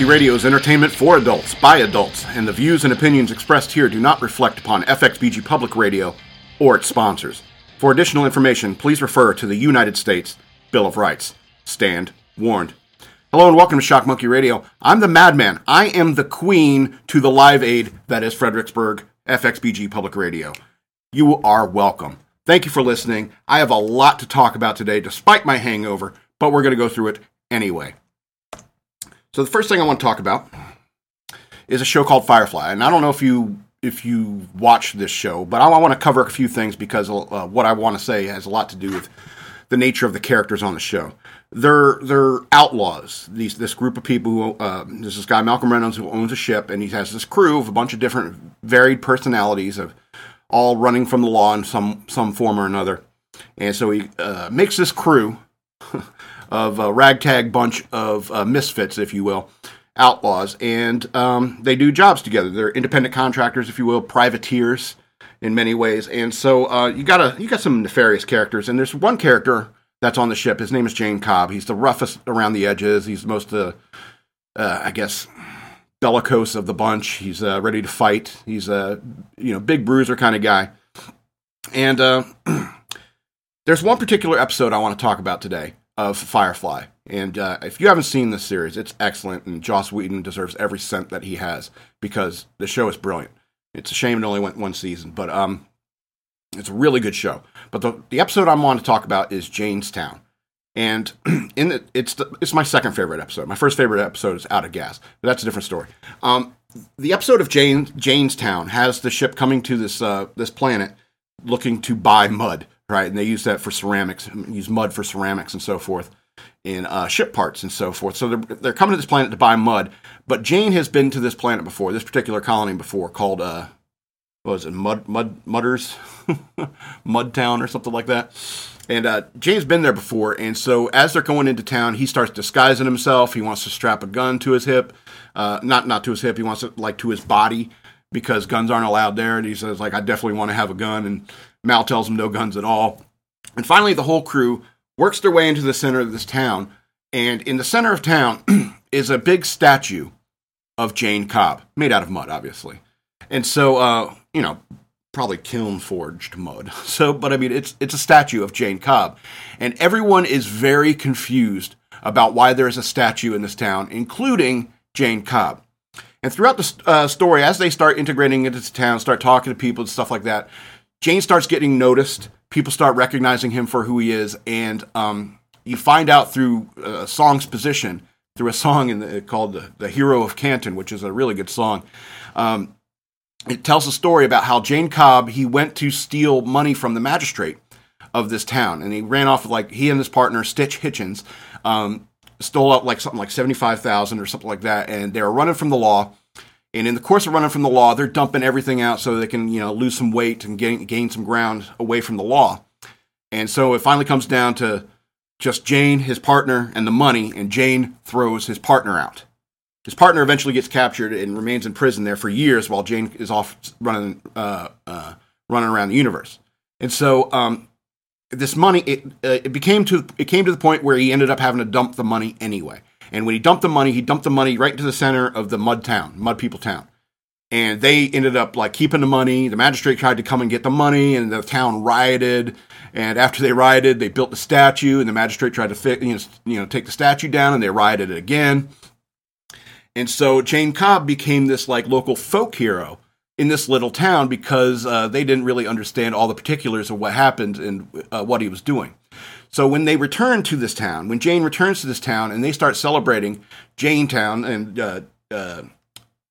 Shock Radio is entertainment for adults, by adults, and the views and opinions expressed here do not reflect upon FXBG Public Radio or its sponsors. For additional information, please refer to the United States Bill of Rights. Stand warned. Hello and welcome to Shock Monkey Radio. I'm the madman. I am the queen to the live aid that is Fredericksburg FXBG Public Radio. You are welcome. Thank you for listening. I have a lot to talk about today despite my hangover, but we're going to go through it anyway. So the first thing I want to talk about is a show called Firefly, and I don't know if you if you watch this show, but I want to cover a few things because uh, what I want to say has a lot to do with the nature of the characters on the show. They're they're outlaws. These this group of people who uh, this guy Malcolm Reynolds who owns a ship, and he has this crew of a bunch of different varied personalities of all running from the law in some some form or another. And so he uh, makes this crew of a ragtag bunch of uh, misfits, if you will, outlaws, and um, they do jobs together. They're independent contractors, if you will, privateers in many ways. And so uh, you got a you got some nefarious characters, and there's one character that's on the ship. His name is Jayne Cobb. He's the roughest around the edges. He's the most, uh, uh, I guess, bellicose of the bunch. He's uh, ready to fight. He's a you know big bruiser kind of guy. And uh, there's one particular episode I want to talk about today of Firefly. And uh, if you haven't seen this series, it's excellent, and Joss Whedon deserves every cent that he has because the show is brilliant. It's a shame it only went one season, but um, it's a really good show. But the the episode I'm want to talk about is Jaynestown. And in the, it's the, it's my second favorite episode. My first favorite episode is Out of Gas, but that's a different story. Um, the episode of Jayne Jaynestown has the ship coming to this uh, this planet looking to buy mud, right? And they use that for ceramics, use mud for ceramics and so forth in uh, ship parts and so forth. So they're, they're coming to this planet to buy mud. But Jayne has been to this planet before, this particular colony before, called uh, what was it, Mud Mud Mudders, Mudtown or something like that. And uh, Jayne's been there before, and so as they're going into town, he starts disguising himself. He wants to strap a gun to his hip, uh, not not to his hip. He wants it like to his body because guns aren't allowed there. And he says like, I definitely want to have a gun. And Mal tells him no guns at all. And finally, the whole crew works their way into the center of this town. And in the center of town is a big statue of Jayne Cobb, made out of mud, obviously. And so, uh, you know, probably kiln forged mud. So, but I mean, it's it's a statue of Jayne Cobb, and everyone is very confused about why there is a statue in this town, including Jayne Cobb. And throughout the uh, story, as they start integrating into the town, start talking to people and stuff like that, Jayne starts getting noticed. People start recognizing him for who he is, and um, you find out through a song's position, through a song the, called the, the "Hero of Canton," which is a really good song. Um, it tells a story about how Jayne Cobb he went to steal money from the magistrate of this town, and he ran off with like he and his partner Stitch Hitchens um, stole up like something like seventy five thousand or something like that, and they were running from the law. And in the course of running from the law, they're dumping everything out so they can you know lose some weight and gain gain some ground away from the law. And so it finally comes down to just Jayne, his partner, and the money, and Jayne throws his partner out. His partner eventually gets captured and remains in prison there for years while Jayne is off running uh, uh, running around the universe. And so um, this money it, uh, it became to it came to the point where he ended up having to dump the money anyway. And when he dumped the money, he dumped the money right into the center of the mud town, mud people town. And they ended up like keeping the money. The magistrate tried to come and get the money, and the town rioted. And after they rioted, they built the statue, and the magistrate tried to you know, you know take the statue down, and they rioted it again. And so Jayne Cobb became this like local folk hero in this little town because uh, they didn't really understand all the particulars of what happened and uh, what he was doing. So when they return to this town, when Jayne returns to this town and they start celebrating Jaynetown and uh, uh,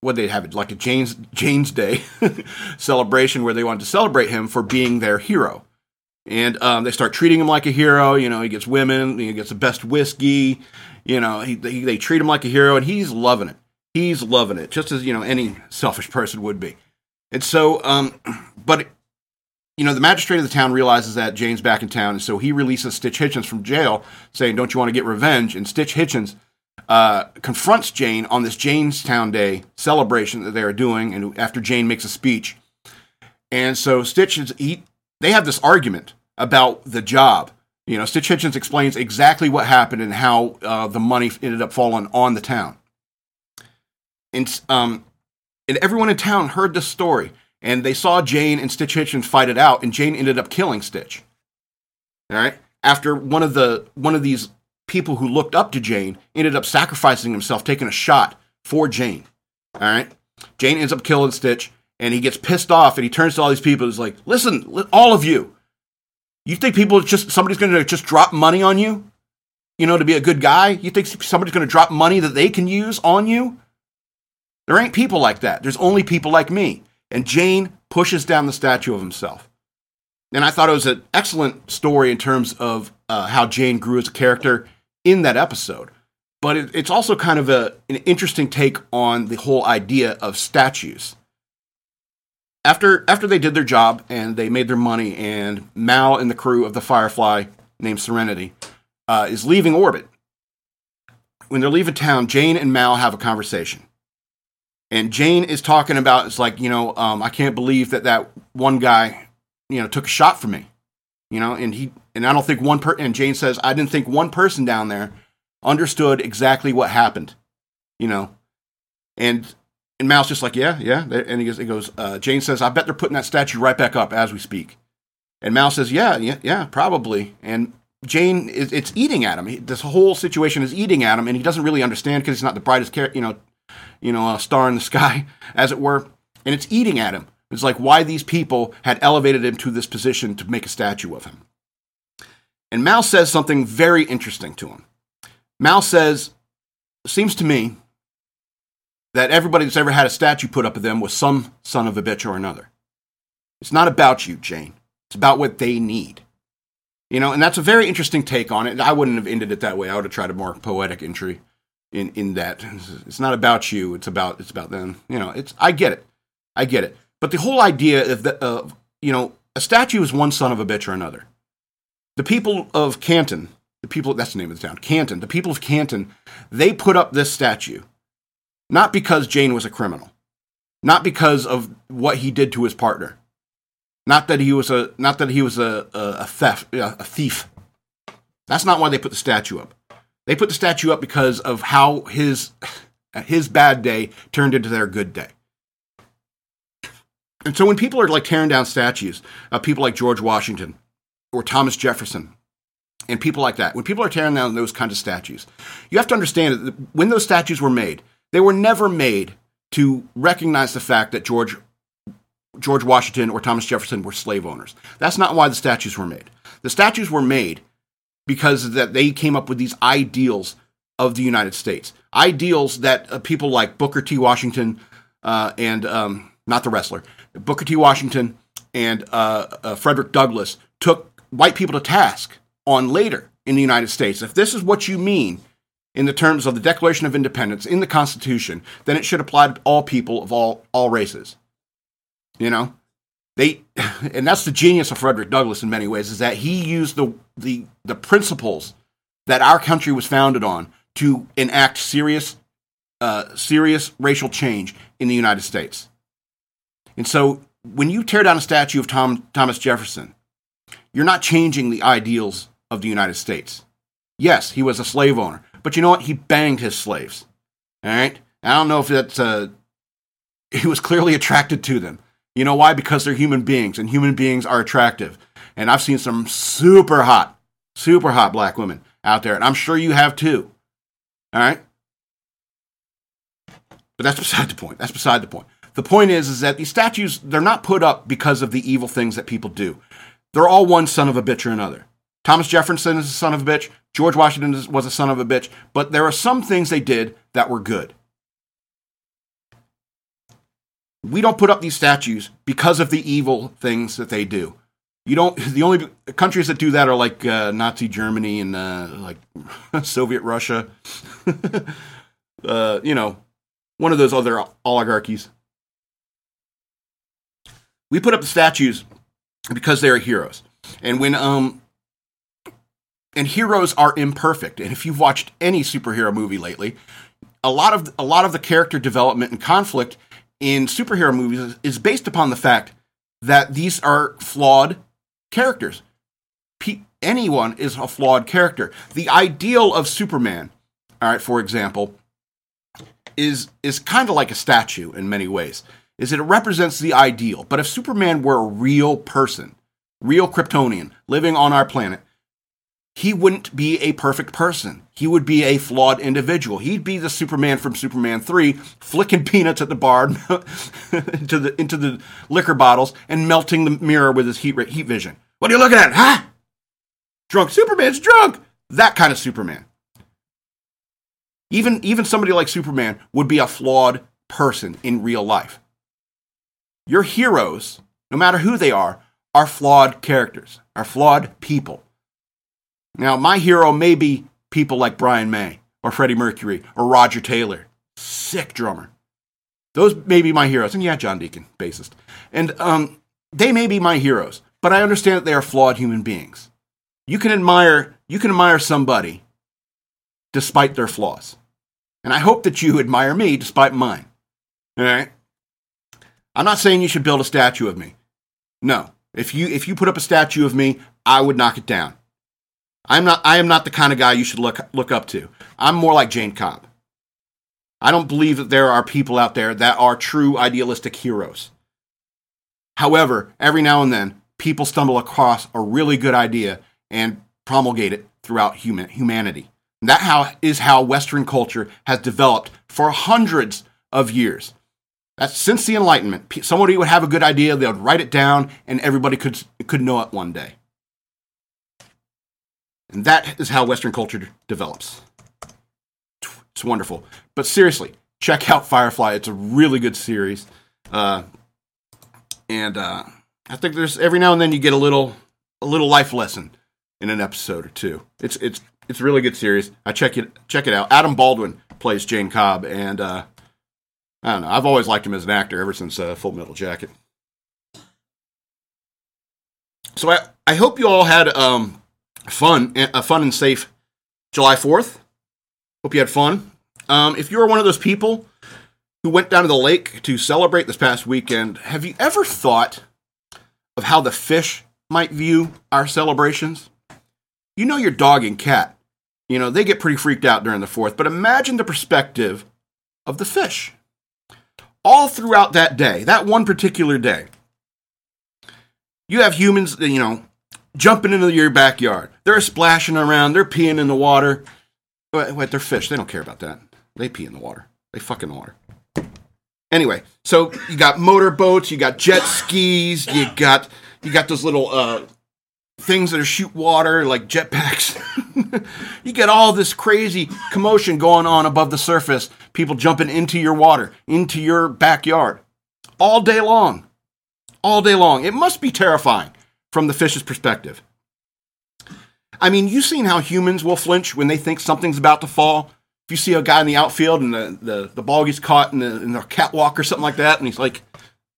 what they have it like a Jayne's Jayne's Day celebration where they wanted to celebrate him for being their hero, and um, they start treating him like a hero. You know, he gets women, he gets the best whiskey. You know, he, he, they treat him like a hero, and he's loving it. He's loving it, just as you know any selfish person would be. And so, um, but you know, the magistrate of the town realizes that Jayne's back in town, and so he releases Stitch Hitchens from jail, saying, "Don't you want to get revenge?" And Stitch Hitchens uh, confronts Jayne on this Jaynestown Day celebration that they are doing, and after Jayne makes a speech, and so Stitch is he, they have this argument about the job. You know, Stitch Hitchens explains exactly what happened and how uh, the money ended up falling on the town. and um, and everyone in town heard this story, and they saw Jayne and Stitch Hitchens fight it out, and Jayne ended up killing Stitch. All right, after one of the one of these people who looked up to Jayne ended up sacrificing himself, taking a shot for Jayne. All right, Jayne ends up killing Stitch, and he gets pissed off, and he turns to all these people. He's like, "Listen, all of you, you think people just somebody's going to just drop money on you? You know, to be a good guy? You think somebody's going to drop money that they can use on you? There ain't people like that. There's only people like me. And Jayne pushes down the statue of himself. And I thought it was an excellent story in terms of uh, how Jayne grew as a character in that episode. But it, it's also kind of a, an interesting take on the whole idea of statues after after they did their job and they made their money, and Mal and the crew of the Firefly, named Serenity, uh, is leaving orbit. When they're leaving town, Jayne and Mal have a conversation, and Jayne is talking about it's like you know um, I can't believe that that one guy you know took a shot for me, you know, and he and I don't think one per and Jayne says I didn't think one person down there understood exactly what happened, you know, and and Mal's just like, yeah, yeah. And he goes, he goes uh, Jayne says, I bet they're putting that statue right back up as we speak. And Mal says, yeah, yeah, yeah, probably. And Jayne, is, it's eating at him. This whole situation is eating at him, and he doesn't really understand because he's not the brightest, you know, you know, a star in the sky, as it were. And it's eating at him. It's like why these people had elevated him to this position to make a statue of him. And Mal says something very interesting to him. Mal says, seems to me that everybody that's ever had a statue put up of them was some son of a bitch or another. It's not about you, Jayne. It's about what they need. You know, and that's a very interesting take on it. I wouldn't have ended it that way. I would have tried a more poetic entry in in that. It's not about you. It's about it's about them. You know, it's I get it. I get it. But the whole idea of the of you know, a statue is one son of a bitch or another. The people of Canton, the people that's the name of the town, Canton, the people of Canton, they put up this statue not because Jayne was a criminal, not because of what he did to his partner, not that he was a not that he was a a, a theft a thief. That's not why they put the statue up. They put the statue up because of how his his bad day turned into their good day. And so when people are like tearing down statues of people like George Washington or Thomas Jefferson and people like that, when people are tearing down those kinds of statues, you have to understand that when those statues were made, they were never made to recognize the fact that George George Washington or Thomas Jefferson were slave owners. That's not why the statues were made. The statues were made because that they came up with these ideals of the United States, ideals that uh, people like Booker T. Washington uh, and um, not the wrestler, Booker T. Washington and uh, uh Frederick Douglass took white people to task on later in the United States. If this is what you mean in the terms of the Declaration of Independence in the Constitution, then it should apply to all people of all all races. You know, they, and that's the genius of Frederick Douglass in many ways is that he used the the the principles that our country was founded on to enact serious uh, serious racial change in the United States. And so, when you tear down a statue of Tom, Thomas Jefferson, you're not changing the ideals of the United States. Yes, he was a slave owner, but you know what? He banged his slaves. All right. I don't know if that's uh, he was clearly attracted to them. You know why? Because they're human beings, and human beings are attractive. And I've seen some super hot, super hot black women out there, and I'm sure you have too. All right. But that's beside the point. That's beside the point. The point is, is that these statues, they're not put up because of the evil things that people do. They're all one son of a bitch or another. Thomas Jefferson is a son of a bitch. George Washington was a son of a bitch. But there are some things they did that were good. We don't put up these statues because of the evil things that they do. You don't. The only countries that do that are like uh, Nazi Germany and uh, like Soviet Russia. uh, you know, one of those other oligarchies. We put up the statues because they are heroes. And when um and heroes are imperfect. And if you've watched any superhero movie lately, a lot of a lot of the character development and conflict in superhero movies is based upon the fact that these are flawed characters. Anyone is a flawed character. The ideal of Superman, all right, for example, is is kind of like a statue in many ways. Is it represents the ideal. But if Superman were a real person, real Kryptonian living on our planet, he wouldn't be a perfect person. He would be a flawed individual. He'd be the Superman from Superman 3, flicking peanuts at the bar into the into the liquor bottles and melting the mirror with his heat heat vision. What are you looking at? Huh? Drunk Superman's drunk. That kind of Superman. Even even somebody like Superman would be a flawed person in real life. Your heroes, no matter who they are, are flawed characters, are flawed people. Now, my hero may be people like Brian May or Freddie Mercury or Roger Taylor. Sick drummer. Those may be my heroes. And yeah, John Deacon, bassist. And um, they may be my heroes, but I understand that they are flawed human beings. You can admire you can admire somebody despite their flaws. And I hope that you admire me despite mine. All right? I'm not saying you should build a statue of me. No. If you if you put up a statue of me, I would knock it down. I'm not I am not the kind of guy you should look look up to. I'm more like Jayne Cobb. I don't believe that there are people out there that are true idealistic heroes. However, every now and then, people stumble across a really good idea and promulgate it throughout human, humanity. And that how, is how Western culture has developed for hundreds of years. That's since the Enlightenment. Somebody would have a good idea, they would write it down, and everybody could, could know it one day. And that is how Western culture develops. It's wonderful. But seriously, check out Firefly. It's a really good series. Uh, and uh, I think there's every now and then you get a little a little life lesson in an episode or two. It's it's it's a really good series. I check it check it out. Adam Baldwin plays Jayne Cobb, and uh, I don't know. I've always liked him as an actor ever since uh, Full Metal Jacket. So I I hope you all had um, fun, a fun and safe July 4th. Hope you had fun. Um, if you're one of those people who went down to the lake to celebrate this past weekend, have you ever thought of how the fish might view our celebrations? You know your dog and cat. You know, they get pretty freaked out during the 4th, but imagine the perspective of the fish. All throughout that day, that one particular day, you have humans, you know, jumping into your backyard. They're splashing around. They're peeing in the water. Wait, wait, they're fish. They don't care about that. They pee in the water. They fuck in the water. Anyway, so you got motorboats, you got jet skis, you got you got those little uh, things that are shoot water like jetpacks. you get all this crazy commotion going on above the surface. People jumping into your water, into your backyard, all day long, all day long. It must be terrifying from the fish's perspective. I mean, you've seen how humans will flinch when they think something's about to fall. If you see a guy in the outfield and the, the, the ball gets caught in the, in catwalk or something like that, and he's like,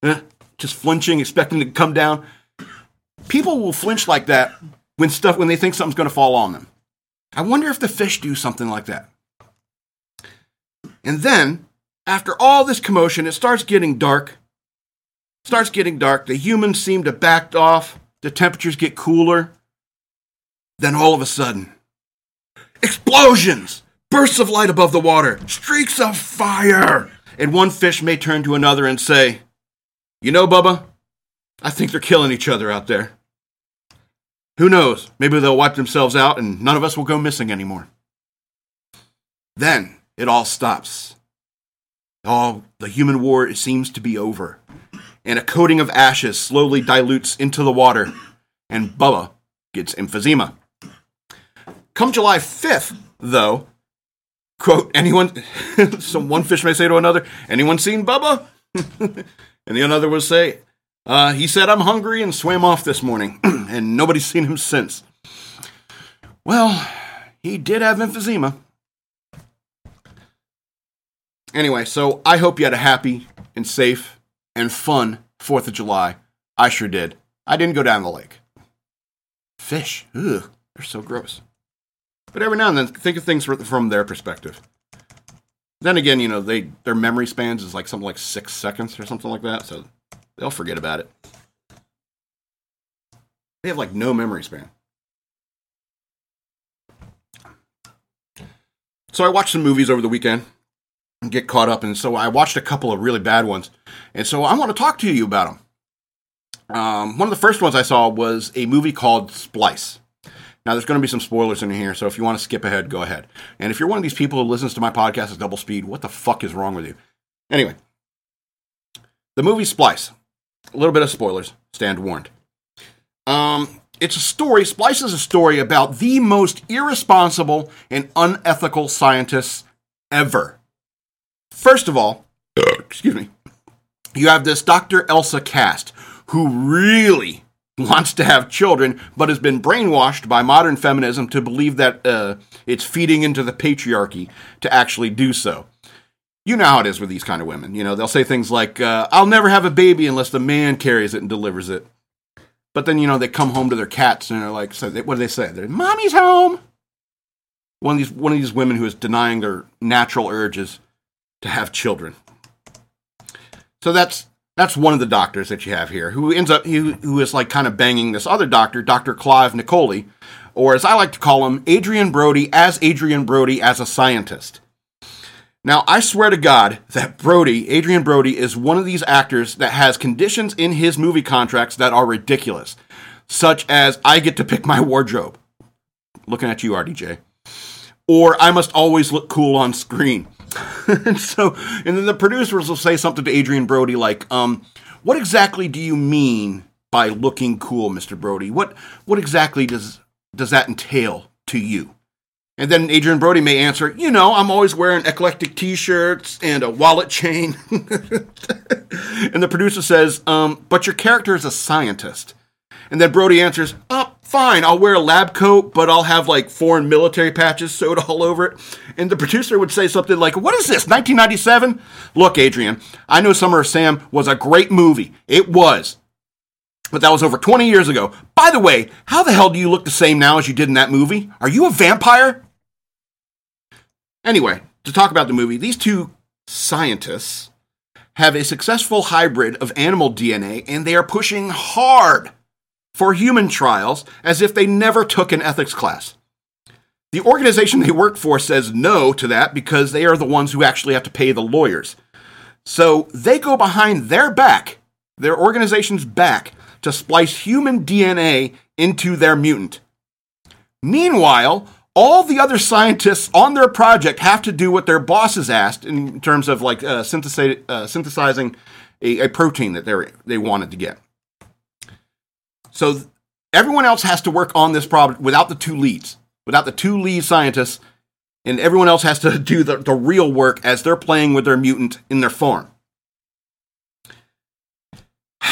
eh, just flinching, expecting to come down. People will flinch like that when stuff when they think something's going to fall on them. I wonder if the fish do something like that. And then, after all this commotion, it starts getting dark. Starts getting dark. The humans seem to back off the temperatures get cooler. Then all of a sudden, explosions, bursts of light above the water, streaks of fire. And one fish may turn to another and say, You know, Bubba, I think they're killing each other out there. Who knows? Maybe they'll wipe themselves out and none of us will go missing anymore. Then it all stops. All the human war seems to be over and a coating of ashes slowly dilutes into the water, and Bubba gets emphysema. Come July 5th, though, quote, anyone, so one fish may say to another, anyone seen Bubba? and the other will say, uh, he said, I'm hungry and swam off this morning, and nobody's seen him since. Well, he did have emphysema. Anyway, so I hope you had a happy and safe and fun 4th of July. I sure did. I didn't go down the lake. Fish, ugh, they're so gross. But every now and then, think of things from their perspective. Then again, you know, they their memory spans is like something like six seconds or something like that, so they'll forget about it. They have like no memory span. So I watched some movies over the weekend. Get caught up. And so I watched a couple of really bad ones. And so I want to talk to you about them. Um, one of the first ones I saw was a movie called Splice. Now, there's going to be some spoilers in here, so if you want to skip ahead, go ahead. And if you're one of these people who listens to my podcast at double speed, what the fuck is wrong with you? Anyway, the movie Splice. A little bit of spoilers, stand warned. Um, it's a story, Splice is a story about the most irresponsible and unethical scientists ever. First of all, excuse me, you have this Dr. Elsa Kast, who really wants to have children, but has been brainwashed by modern feminism to believe that uh, it's feeding into the patriarchy to actually do so. You know how it is with these kind of women. You know, they'll say things like, uh, I'll never have a baby unless the man carries it and delivers it. But then, you know, they come home to their cats and they're like, so they, what do they say? They're, Mommy's home. One of, these, one of these women who is denying their natural urges to have children. So that's that's one of the doctors that you have here, who ends up who, who is like kind of banging this other doctor, Doctor Clive Nicoli, or as I like to call him, Adrien Brody as Adrien Brody as a scientist. Now, I swear to God that Brody, Adrien Brody, is one of these actors that has conditions in his movie contracts that are ridiculous, such as I get to pick my wardrobe. Looking at you, RDJ. Or I must always look cool on screen. and so, and then the producers will say something to Adrien Brody like, um, what exactly do you mean by looking cool, Mr. Brody? What what exactly does does that entail to you? And then Adrien Brody may answer, you know, I'm always wearing eclectic t-shirts and a wallet chain. and the producer says, um, but your character is a scientist. And then Brody answers, oh, fine, I'll wear a lab coat, but I'll have like foreign military patches sewed all over it. And the producer would say something like, What is this, 1997? Look, Adrien, I know Summer of Sam was a great movie. It was. But that was over 20 years ago. By the way, how the hell do you look the same now as you did in that movie? Are you a vampire? Anyway, to talk about the movie, these two scientists have a successful hybrid of animal DNA and they are pushing hard for human trials as if they never took an ethics class. The organization they work for says no to that because they are the ones who actually have to pay the lawyers. So they go behind their back, their organization's back, to splice human DNA into their mutant. Meanwhile, all the other scientists on their project have to do what their bosses asked in terms of like uh, synthesizing, uh, a, a, protein that they they wanted to get. So everyone else has to work on this problem without the two leads, without the two lead scientists, and everyone else has to do the, the real work as they're playing with their mutant in their farm.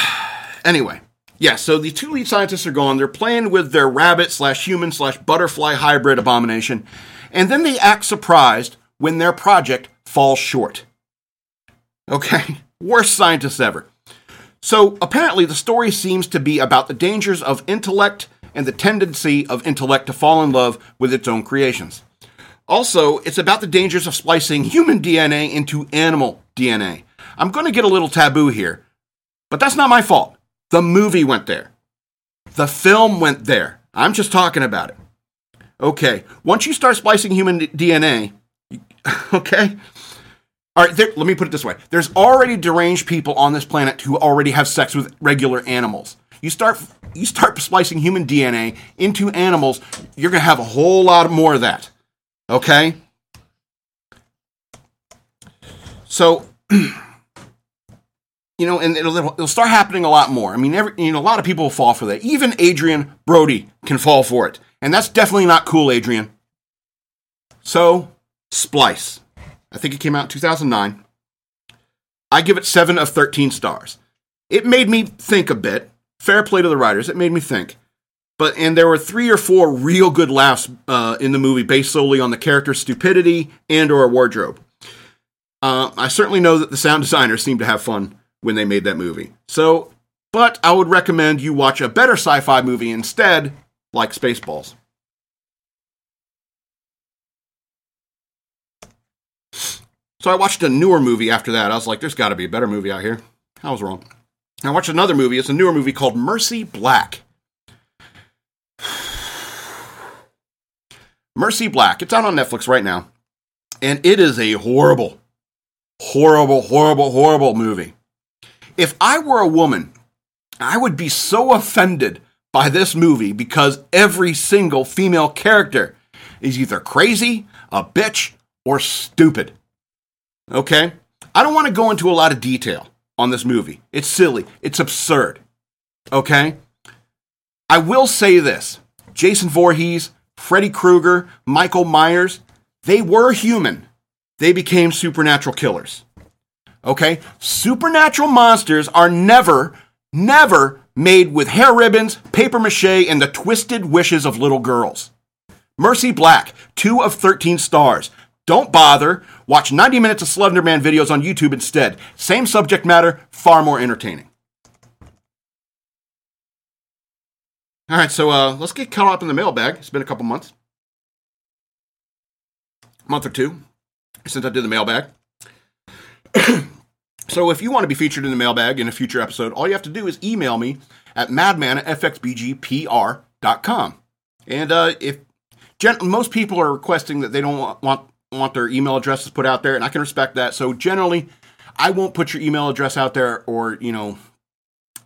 anyway, yeah, so the two lead scientists are gone. They're playing with their rabbit slash human slash butterfly hybrid abomination, and then they act surprised when their project falls short. Okay, worst scientists ever. So apparently, the story seems to be about the dangers of intellect and the tendency of intellect to fall in love with its own creations. Also, it's about the dangers of splicing human DNA into animal DNA. I'm going to get a little taboo here, but that's not my fault. The movie went there, the film went there. I'm just talking about it. Okay, once you start splicing human DNA, okay, all right, there, let me put it this way. There's already deranged people on this planet who already have sex with regular animals. You start you start splicing human DNA into animals, you're going to have a whole lot more of that. Okay? So you know, and it'll, it'll start happening a lot more. I mean, every, you know, a lot of people will fall for that. Even Adrien Brody can fall for it. And that's definitely not cool, Adrien. So, splice. I think it came out in 2009. I give it 7 of 13 stars. It made me think a bit. Fair play to the writers. It made me think. But and there were three or four real good laughs uh, in the movie based solely on the character's stupidity and or wardrobe. Uh, I certainly know that the sound designers seemed to have fun when they made that movie. So, but I would recommend you watch a better sci-fi movie instead, like Spaceballs. So I watched a newer movie after that. I was like, there's got to be a better movie out here. I was wrong. I watched another movie. It's a newer movie called Mercy Black. Mercy Black. It's out on Netflix right now. And it is a horrible, horrible, horrible, horrible movie. If I were a woman, I would be so offended by this movie because every single female character is either crazy, a bitch, or stupid. Okay? I don't want to go into a lot of detail on this movie. It's silly, it's absurd. Okay? I will say this Jason Voorhees, Freddy Krueger, Michael Myers, they were human. They became supernatural killers. Okay? Supernatural monsters are never, never made with hair ribbons, paper mache, and the twisted wishes of little girls. Mercy Black, 2 of 13 stars. Don't bother. Watch 90 minutes of Slenderman videos on YouTube instead. Same subject matter, far more entertaining. All right, so uh, let's get caught up in the mailbag. It's been a couple months, month or two since I did the mailbag. so if you want to be featured in the mailbag in a future episode, all you have to do is email me at madman at fxbgpr.com. And uh, if gen- most people are requesting that they don't want, want their email addresses put out there, and I can respect that. So generally, I won't put your email address out there or you know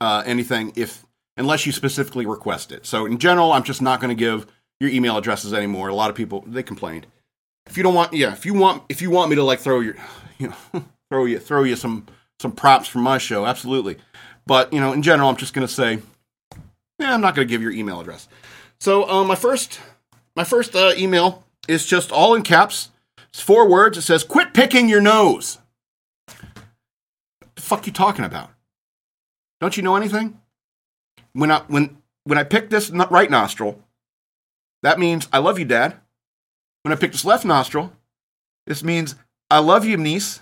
uh, anything if unless you specifically request it. So in general, I'm just not going to give your email addresses anymore. A lot of people they complained. If you don't want, yeah, if you want, if you want me to like throw your, you know, throw you throw you some some props from my show, absolutely. But you know, in general, I'm just going to say, yeah, I'm not going to give your email address. So uh, my first my first uh, email is just all in caps. It's four words. It says, "Quit picking your nose." What the fuck you talking about? Don't you know anything? when I when when I pick this right nostril, that means I love you, Dad. When I pick this left nostril, this means I love you, niece.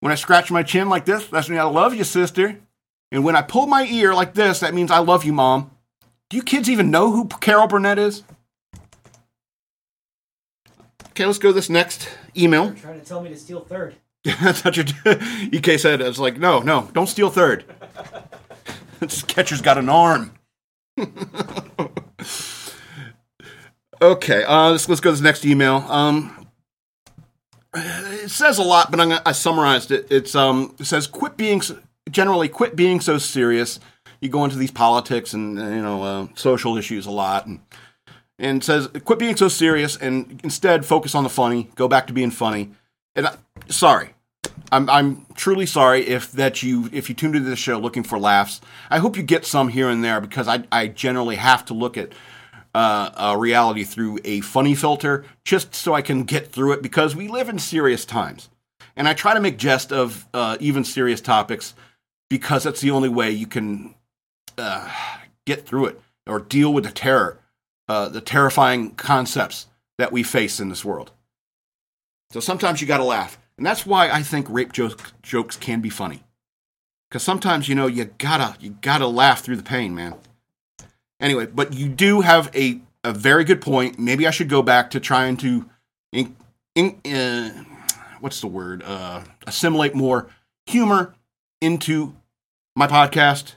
When I scratch my chin like this, that means I love you, sister. And when I pull my ear like this, that means I love you, mom. Do you kids even know who Carol Burnett is? Okay, let's go to this next email. You're trying to tell me to steal third. That's what your EK said. I was like, no, no, don't steal third. this catcher's got an arm. okay, uh, let's, let's go to this next email. Um, it says a lot, but I'm, I summarized it. It's um, it says quit being generally quit being so serious. You go into these politics and you know uh, social issues a lot, and and says quit being so serious and instead focus on the funny. Go back to being funny. And I, sorry, I'm I'm truly sorry if that you if you tuned into the show looking for laughs. I hope you get some here and there because I I generally have to look at uh, reality through a funny filter just so I can get through it because we live in serious times, and I try to make jest of uh, even serious topics because that's the only way you can uh, get through it or deal with the terror, uh, the terrifying concepts that we face in this world. So sometimes you got to laugh. And that's why I think rape joke, jokes can be funny. Because sometimes, you know, you gotta you gotta laugh through the pain, man. Anyway, but you do have a, a very good point. Maybe I should go back to trying to, in, in, uh, what's the word? Uh, assimilate more humor into my podcast.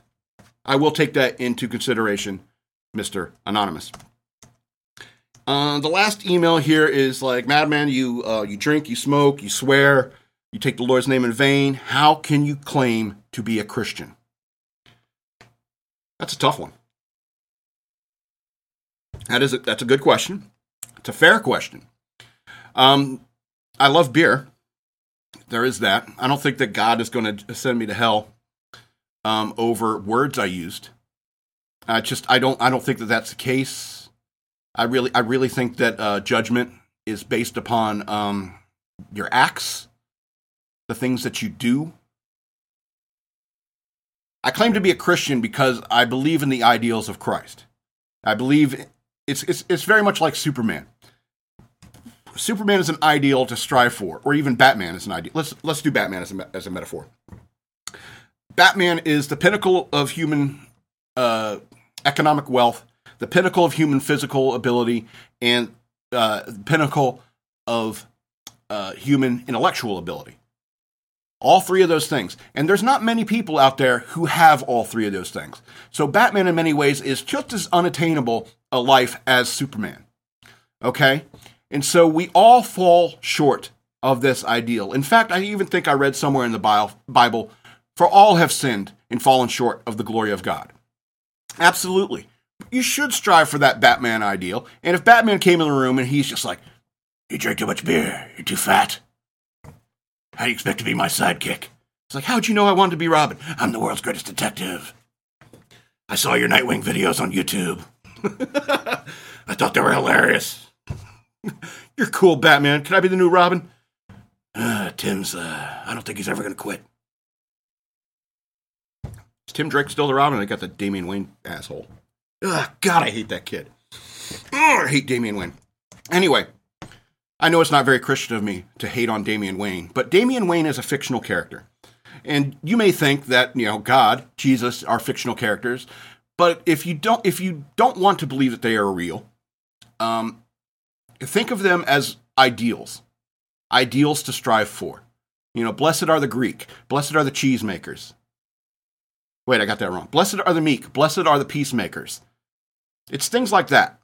I will take that into consideration, Mr. Anonymous. Uh, the last email here is like, Madman, you uh, you drink, you smoke, you swear, you take the Lord's name in vain. How can you claim to be a Christian? That's a tough one. That is a, that's a good question. It's a fair question. Um, I love beer. There is that. I don't think that God is going to send me to hell um, over words I used. I just I don't I don't think that that's the case. I really, I really think that uh, judgment is based upon um, your acts, the things that you do. I claim to be a Christian because I believe in the ideals of Christ. I believe it's it's it's very much like Superman. Superman is an ideal to strive for, or even Batman is an ideal. Let's let's do Batman as a as a metaphor. Batman is the pinnacle of human uh, economic wealth the pinnacle of human physical ability and uh, pinnacle of uh, human intellectual ability. All three of those things. And there's not many people out there who have all three of those things. So Batman, in many ways, is just as unattainable a life as Superman. Okay? And so we all fall short of this ideal. In fact, I even think I read somewhere in the Bible, for all have sinned and fallen short of the glory of God. Absolutely. You should strive for that Batman ideal. And if Batman came in the room and he's just like, You drink too much beer, you're too fat. How do you expect to be my sidekick? It's like, How'd you know I wanted to be Robin? I'm the world's greatest detective. I saw your Nightwing videos on YouTube. I thought they were hilarious. You're cool, Batman. Can I be the new Robin? Uh, Tim's, uh, I don't think he's ever going to quit. Is Tim Drake still the Robin? I got the Damian Wayne asshole. Ugh, God, I hate that kid. Ugh, I hate Damian Wayne. Anyway, I know it's not very Christian of me to hate on Damian Wayne, but Damian Wayne is a fictional character. And you may think that, you know, God, Jesus are fictional characters, but if you don't if you don't want to believe that they are real, um, think of them as ideals. Ideals to strive for. You know, blessed are the Greek, blessed are the cheesemakers. Wait, I got that wrong. Blessed are the meek, blessed are the peacemakers. It's things like that.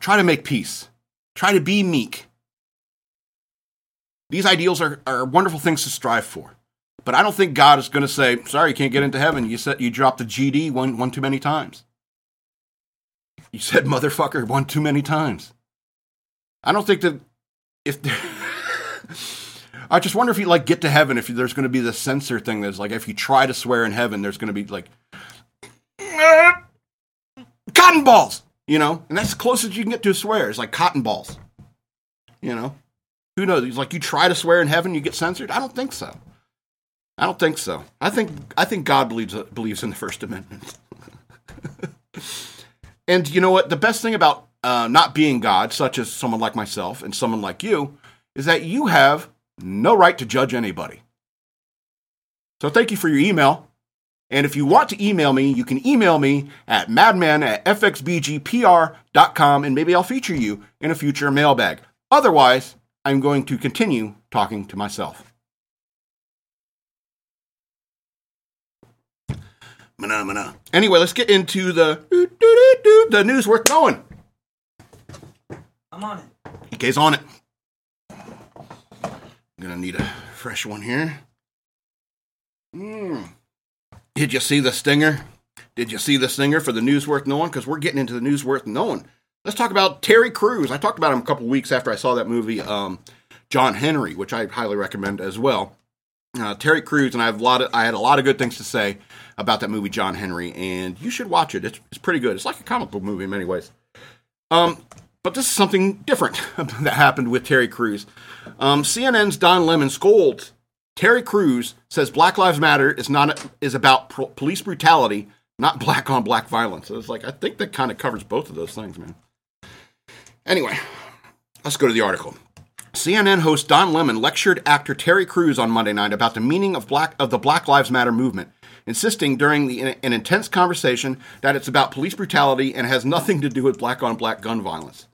Try to make peace. Try to be meek. These ideals are, are wonderful things to strive for. But I don't think God is going to say, sorry, you can't get into heaven. You said you dropped the GD one, one too many times. You said motherfucker one too many times. I don't think that if I just wonder if you like get to heaven if there's going to be the censor thing that's like if you try to swear in heaven there's going to be like cotton balls, you know, and that's the closest you can get to a swear. It's like cotton balls, you know. Who knows? It's like you try to swear in heaven, you get censored. I don't think so. I don't think so. I think I think God believes believes in the First Amendment. and you know what? The best thing about uh, not being God, such as someone like myself and someone like you, is that you have no right to judge anybody. So thank you for your email. And if you want to email me, you can email me at madman at fxbgpr.com and maybe I'll feature you in a future mailbag. Otherwise, I'm going to continue talking to myself. Mana, Anyway, let's get into the the news worth knowing. I'm on it. EK's on it. I'm gonna need a fresh one here. Mm. Did you see the stinger? Did you see the stinger for the news worth knowing? Because we're getting into the news worth knowing. Let's talk about Terry Crews. I talked about him a couple weeks after I saw that movie, um, John Henry, which I highly recommend as well. Uh, Terry Crews, and I have a lot of, I had a lot of good things to say about that movie, John Henry, and you should watch it. It's, it's pretty good. It's like a comic book movie in many ways. Um, but this is something different that happened with Terry Crews. Um, CNN's Don Lemon scolds Terry Crews says Black Lives Matter is not is about pro- police brutality, not black on black violence. So it's like I think that kind of covers both of those things, man. Anyway, let's go to the article. CNN host Don Lemon lectured actor Terry Crews on Monday night about the meaning of black of the Black Lives Matter movement insisting during the, an intense conversation that it's about police brutality and has nothing to do with black on black gun violence.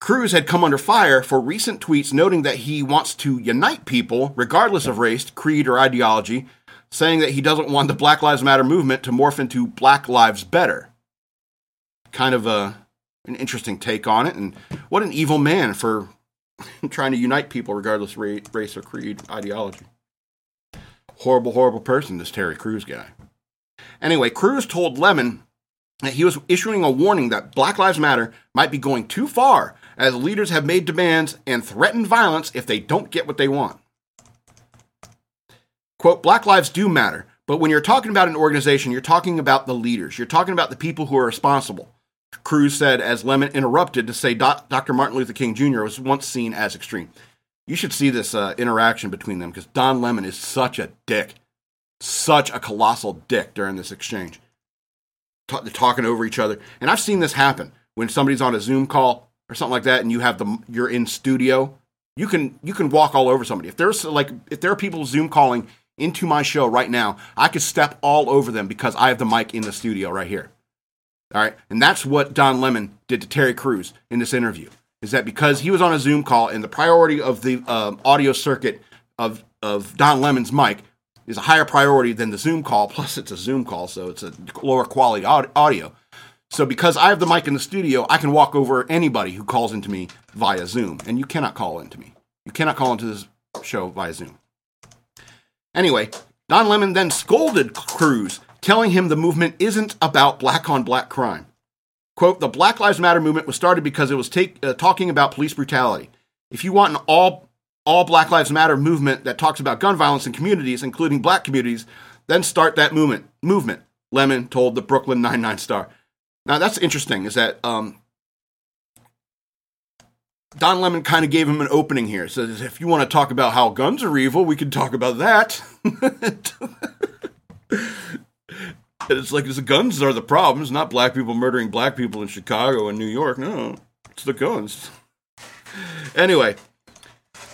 Crews had come under fire for recent tweets noting that he wants to unite people, regardless of race, creed, or ideology, saying that he doesn't want the Black Lives Matter movement to morph into Black Lives Better. Kind of a, an interesting take on it, and what an evil man for trying to unite people regardless of race or creed, ideology horrible, horrible person, this Terry Crews guy. Anyway, Crews told Lemon that he was issuing a warning that Black Lives Matter might be going too far as leaders have made demands and threatened violence if they don't get what they want. Quote, Black lives do matter, but when you're talking about an organization, you're talking about the leaders. You're talking about the people who are responsible. Crews said as Lemon interrupted to say Dr. Martin Luther King Jr. was once seen as extreme. You should see this uh, interaction between them because Don Lemon is such a dick, such a colossal dick during this exchange. They're talking over each other, and I've seen this happen when somebody's on a Zoom call or something like that, and you have the you're in studio. You can you can walk all over somebody. If there's like if there are people Zoom calling into my show right now, I could step all over them because I have the mic in the studio right here. All right, and that's what Don Lemon did to Terry Crews in this interview is that because he was on a Zoom call and the priority of the um, audio circuit of, of Don Lemon's mic is a higher priority than the Zoom call, plus it's a Zoom call, so it's a lower quality audio. So because I have the mic in the studio, I can walk over anybody who calls into me via Zoom, and you cannot call into me. You cannot call into this show via Zoom. Anyway, Don Lemon then scolded Crews, telling him the movement isn't about black on black crime. Quote, the Black Lives Matter movement was started because it was take, uh, talking about police brutality. If you want an all, all Black Lives Matter movement that talks about gun violence in communities, including black communities, then start that movement. Movement, Lemon told the Brooklyn Nine-Nine Star. Now, that's interesting, is that um, Don Lemon kind of gave him an opening here. Says, if you want to talk about how guns are evil, we can talk about that. it's like the guns are the problems, not black people murdering black people in Chicago and New York. No, it's the guns. Anyway,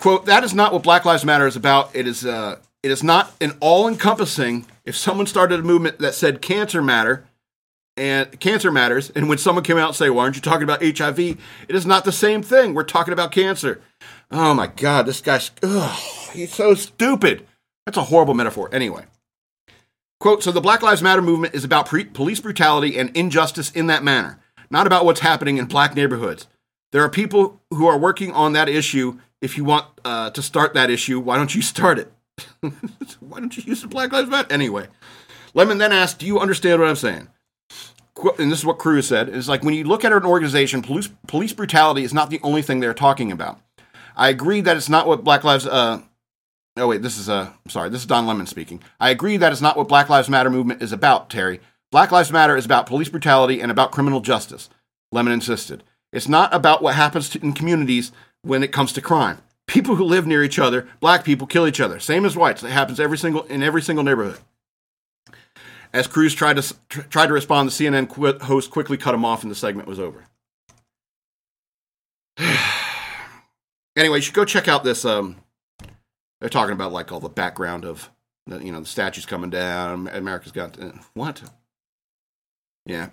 quote, that is not what Black Lives Matter is about. It is uh, it is not an all-encompassing. If someone started a movement that said cancer matter, and cancer matters. And when someone came out and say, "Why aren't you talking about HIV?" It is not the same thing. We're talking about cancer. Oh my God, this guy's ugh, he's so stupid. That's a horrible metaphor. Anyway, quote: So the Black Lives Matter movement is about pre- police brutality and injustice in that manner, not about what's happening in black neighborhoods. There are people who are working on that issue. If you want uh, to start that issue, why don't you start it? why don't you use the Black Lives Matter? Anyway, Lemon then asked, Do you understand what I'm saying? And this is what Crews said, is like when you look at an organization, police, police brutality is not the only thing they're talking about. I agree that it's not what Black Lives. Uh, oh wait, this is uh, sorry, this is Don Lemon speaking. I agree that it's not what Black Lives Matter movement is about, Terry. Black Lives Matter is about police brutality and about criminal justice. Lemon insisted. It's not about what happens to, in communities when it comes to crime. People who live near each other, black people, kill each other, same as whites. It happens every single in every single neighborhood. As Crews tried to tried to respond, the CNN host quickly cut him off, and the segment was over. anyway, you should go check out this. Um, they're talking about like all the background of the, you know the statues coming down. America's got uh, what? Yeah,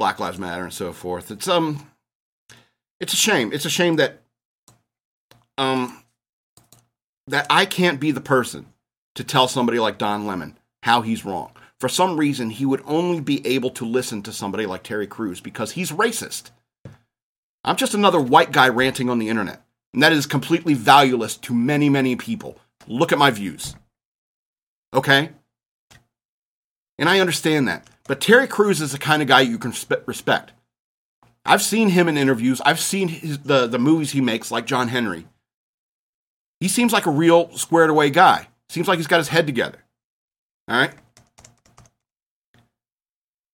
Black Lives Matter and so forth. It's um, it's a shame. It's a shame that um that I can't be the person to tell somebody like Don Lemon how he's wrong for some reason, he would only be able to listen to somebody like Terry Crews because he's racist. I'm just another white guy ranting on the internet, and that is completely valueless to many, many people. Look at my views. Okay? And I understand that. But Terry Crews is the kind of guy you can respect. I've seen him in interviews, I've seen his, the, the movies he makes, like John Henry. He seems like a real squared away guy. Seems like he's got his head together. All right?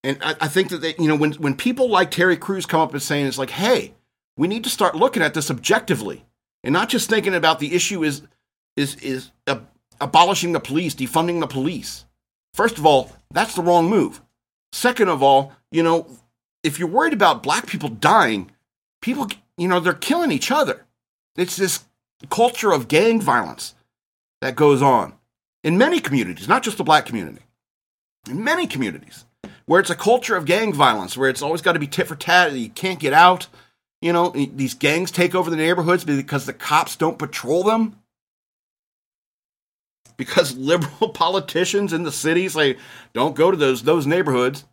And I, I think that they, you know when when people like Terry Crews come up and saying it's like, hey, we need to start looking at this objectively and not just thinking about the issue is is is abolishing the police, defunding the police. First of all, that's the wrong move. Second of all, you know, if you're worried about black people dying, people, you know, they're killing each other. It's this culture of gang violence that goes on in many communities, not just the black community. In many communities where it's a culture of gang violence, where it's always got to be tit for tat, you can't get out. You know, these gangs take over the neighborhoods because the cops don't patrol them. Because liberal politicians in the city say, don't go to those, those neighborhoods.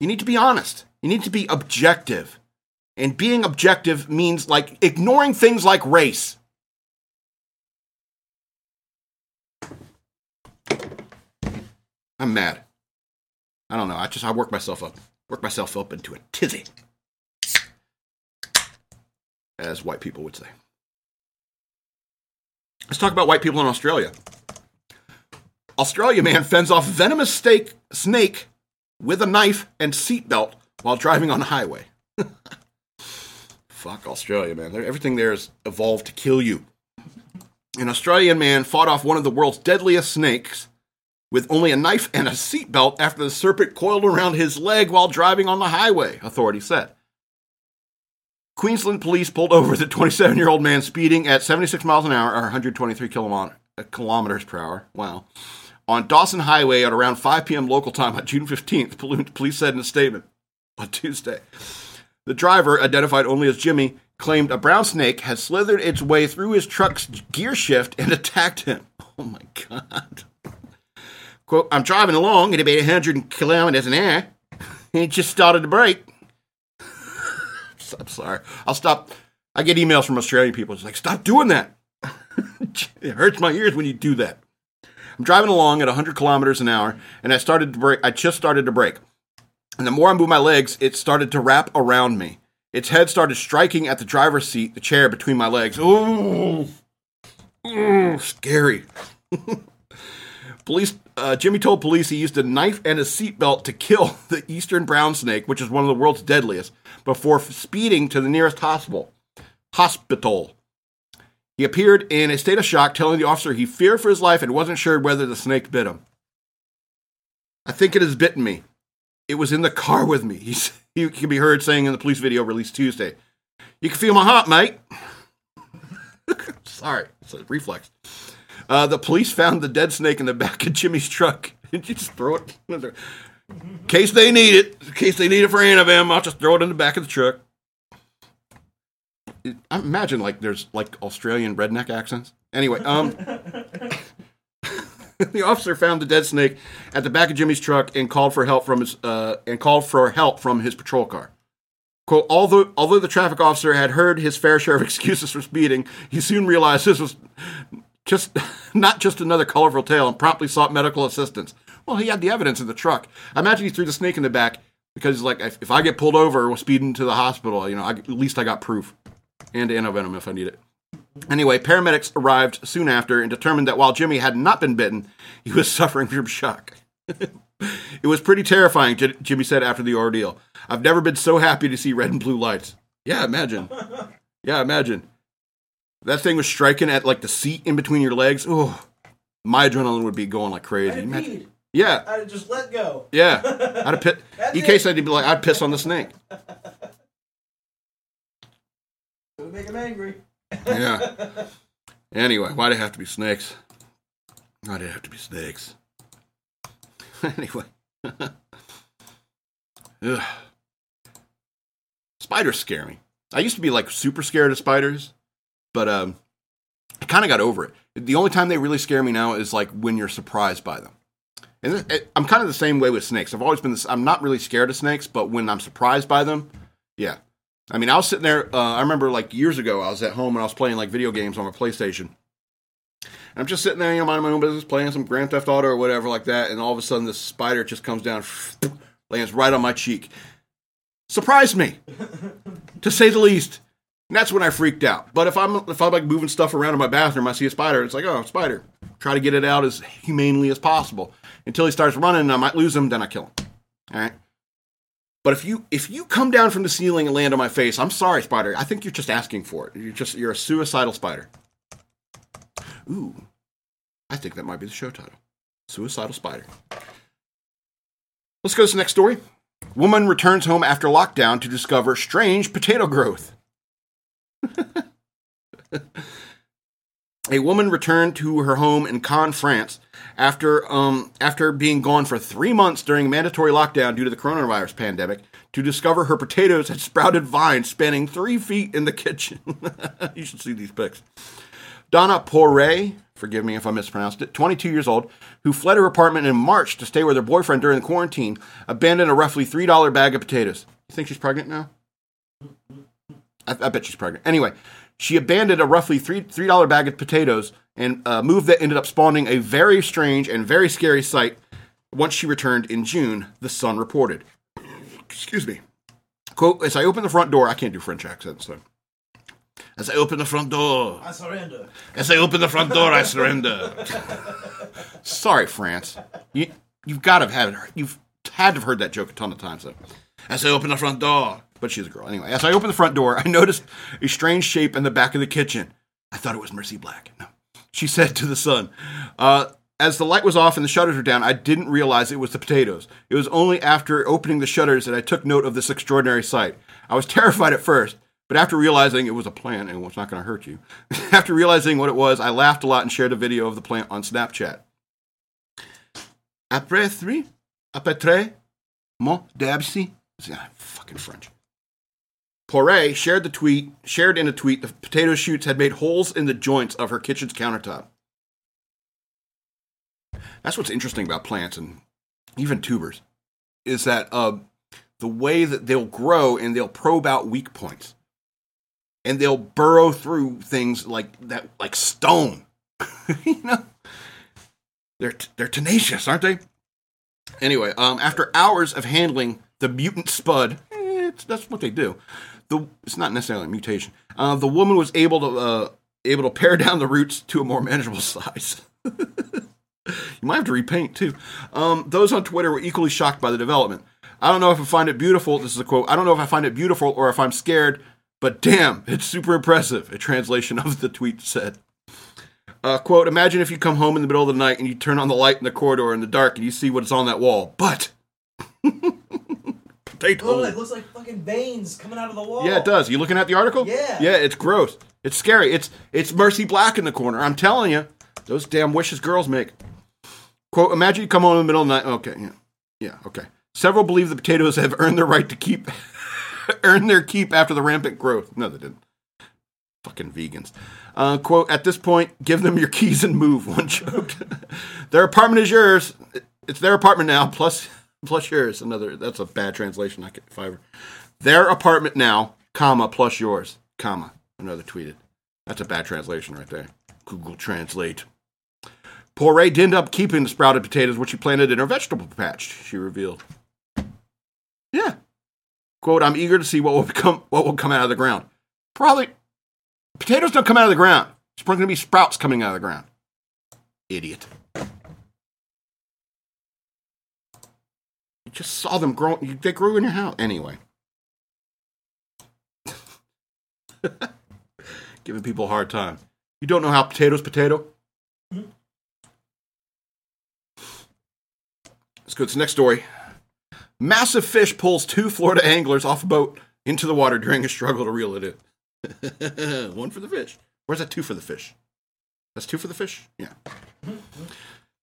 You need to be honest. You need to be objective. And being objective means like ignoring things like race. I'm mad. I don't know. I just I work myself up, work myself up into a tizzy, as white people would say. Let's talk about white people in Australia. Australia man fends off venomous steak, snake with a knife and seatbelt while driving on highway. Fuck Australia, man. Everything there is evolved to kill you. An Australian man fought off one of the world's deadliest snakes with only a knife and a seatbelt after the serpent coiled around his leg while driving on the highway, authorities said. Queensland police pulled over the 27 year old man speeding at 76 miles an hour or 123 kilometers per hour. Wow. On Dawson Highway at around 5 p.m. local time on June 15th, police said in a statement on Tuesday. The driver, identified only as Jimmy, claimed a brown snake had slithered its way through his truck's gear shift and attacked him. Oh my God. Quote, I'm driving along at about 100 kilometers an hour, and it just started to break. I'm sorry. I'll stop. I get emails from Australian people. It's like, stop doing that. it hurts my ears when you do that. I'm driving along at 100 kilometers an hour, and I started to break. I just started to break. and the more I moved my legs, it started to wrap around me. Its head started striking at the driver's seat, the chair between my legs. Ooh, Ooh scary. police. Uh, Jimmy told police he used a knife and a seatbelt to kill the eastern brown snake, which is one of the world's deadliest, before speeding to the nearest hospital. Hospital. He appeared in a state of shock, telling the officer he feared for his life and wasn't sure whether the snake bit him. I think it has bitten me. It was in the car with me. He's, he can be heard saying in the police video released Tuesday. You can feel my heart, mate. Sorry, it's a reflex. Uh, the police found the dead snake in the back of Jimmy's truck. Did you just throw it? In case they need it, in case they need it for any of them, I'll just throw it in the back of the truck. I imagine like there's like Australian redneck accents. Anyway, um, the officer found the dead snake at the back of Jimmy's truck and called for help from his uh, and called for help from his patrol car. Quote, although, although the traffic officer had heard his fair share of excuses for speeding, he soon realized this was just not just another colorful tale and promptly sought medical assistance. Well, he had the evidence in the truck. I imagine he threw the snake in the back because he's like, if, if I get pulled over or speeding to the hospital, you know, I, at least I got proof and antivenom if I need it. Anyway, paramedics arrived soon after and determined that while Jimmy had not been bitten, he was suffering from shock. it was pretty terrifying, J- Jimmy said after the ordeal. I've never been so happy to see red and blue lights. Yeah, imagine. Yeah, imagine. That thing was striking at like the seat in between your legs. Oh, my adrenaline would be going like crazy. Imagine- yeah, I'd just let go. yeah. I'd have pit. That's In it. case I'd be like, I'd piss on the snake. It would make him angry. Yeah. Anyway, why'd it have to be snakes? Why'd it have to be snakes? anyway. Ugh. Spiders scare me. I used to be like super scared of spiders, but um, I kind of got over it. The only time they really scare me now is like when you're surprised by them. And I'm kind of the same way with snakes. I've always been this. I'm not really scared of snakes, but when I'm surprised by them, yeah. I mean, I was sitting there. Uh, I remember like years ago, I was at home and I was playing like video games on my PlayStation. And I'm just sitting there, you know, minding my own business, playing some Grand Theft Auto or whatever like that, and all of a sudden, this spider just comes down, lands right on my cheek. Surprised me, to say the least. And that's when I freaked out. But if I'm if I'm like moving stuff around in my bathroom, I see a spider. It's like, oh, spider. Try to get it out as humanely as possible until he starts running. and I might lose him. Then I kill him. All right. But if you if you come down from the ceiling and land on my face, I'm sorry, spider. I think you're just asking for it. You're just you're a suicidal spider. Ooh, I think that might be the show title. Suicidal spider. Let's go to the next story. Woman returns home after lockdown to discover strange potato growth. A woman returned to her home in Cannes, France, after um, after being gone for three months during mandatory lockdown due to the coronavirus pandemic, to discover her potatoes had sprouted vines spanning three feet in the kitchen. you should see these pics. Donna Poire, forgive me if I mispronounced it, 22 years old, who fled her apartment in March to stay with her boyfriend during the quarantine, abandoned a roughly $3 bag of potatoes. You think she's pregnant now? I, I bet she's pregnant. Anyway, she abandoned a roughly three three dollar bag of potatoes and uh, a move that ended up spawning a very strange and very scary sight. Once she returned in June, the Sun reported. Excuse me. Quote: As I open the front door, I can't do French accents. So. As I open the front door, I surrender. as I open the front door, I surrender. Sorry, France. You you've got to have had you've had to have heard that joke a ton of times though. As I open the front door, but she's a girl anyway. As I opened the front door, I noticed a strange shape in the back of the kitchen. I thought it was Mercy Black. No, she said to the Sun. Uh, as the light was off and the shutters were down, I didn't realize it was the potatoes. It was only after opening the shutters that I took note of this extraordinary sight. I was terrified at first, but after realizing it was a plant and it's not going to hurt you, after realizing what it was, I laughed a lot and shared a video of the plant on Snapchat. Après three, après tres, mon d'absi. Fucking French. Poire shared the tweet, shared in a tweet the potato shoots had made holes in the joints of her kitchen's countertop. That's what's interesting about plants and even tubers, is that uh, the way that they'll grow and they'll probe out weak points. and they'll burrow through things like that, like stone. you know, they're they're tenacious, aren't they? Anyway, um, after hours of handling the mutant spud, eh, that's what they do. The it's not necessarily a mutation. Uh, the woman was able to uh, able to pare down the roots to a more manageable size. you might have to repaint too. Um, those on Twitter were equally shocked by the development. I don't know if I find it beautiful. This is a quote. I don't know if I find it beautiful or if I'm scared, but damn, it's super impressive. A translation of the tweet said. Uh, quote, imagine if you come home in the middle of the night and you turn on the light in the corridor in the dark and you see what's on that wall. But. potato. Look, it looks like fucking veins coming out of the wall. Yeah, it does. You looking at the article? Yeah. Yeah, it's gross. It's scary. It's it's Mercy Black in the corner. I'm telling you, those damn wishes girls make. Quote: Imagine you come home in the middle of the night. Okay, yeah, yeah, okay. Several believe the potatoes have earned their right to keep, earn their keep after the rampant growth. No, they didn't. Fucking vegans. Uh, quote: At this point, give them your keys and move. One joked. their apartment is yours. It's their apartment now. Plus, plus yours. Another. That's a bad translation. I could fiber. Their apartment now, comma plus yours, comma. Another tweeted. That's a bad translation right there. Google Translate. Poire did end up keeping the sprouted potatoes, which she planted in her vegetable patch. She revealed. Yeah. Quote: I'm eager to see what will become what will come out of the ground. Probably potatoes don't come out of the ground. It's probably going to be sprouts coming out of the ground. Idiot. Just saw them grow. They grew in your house anyway. Giving people a hard time. You don't know how potatoes potato? Let's go to the next story. Massive fish pulls two Florida anglers off a boat into the water during a struggle to reel it in. One for the fish. Where's that two for the fish? That's two for the fish? Yeah.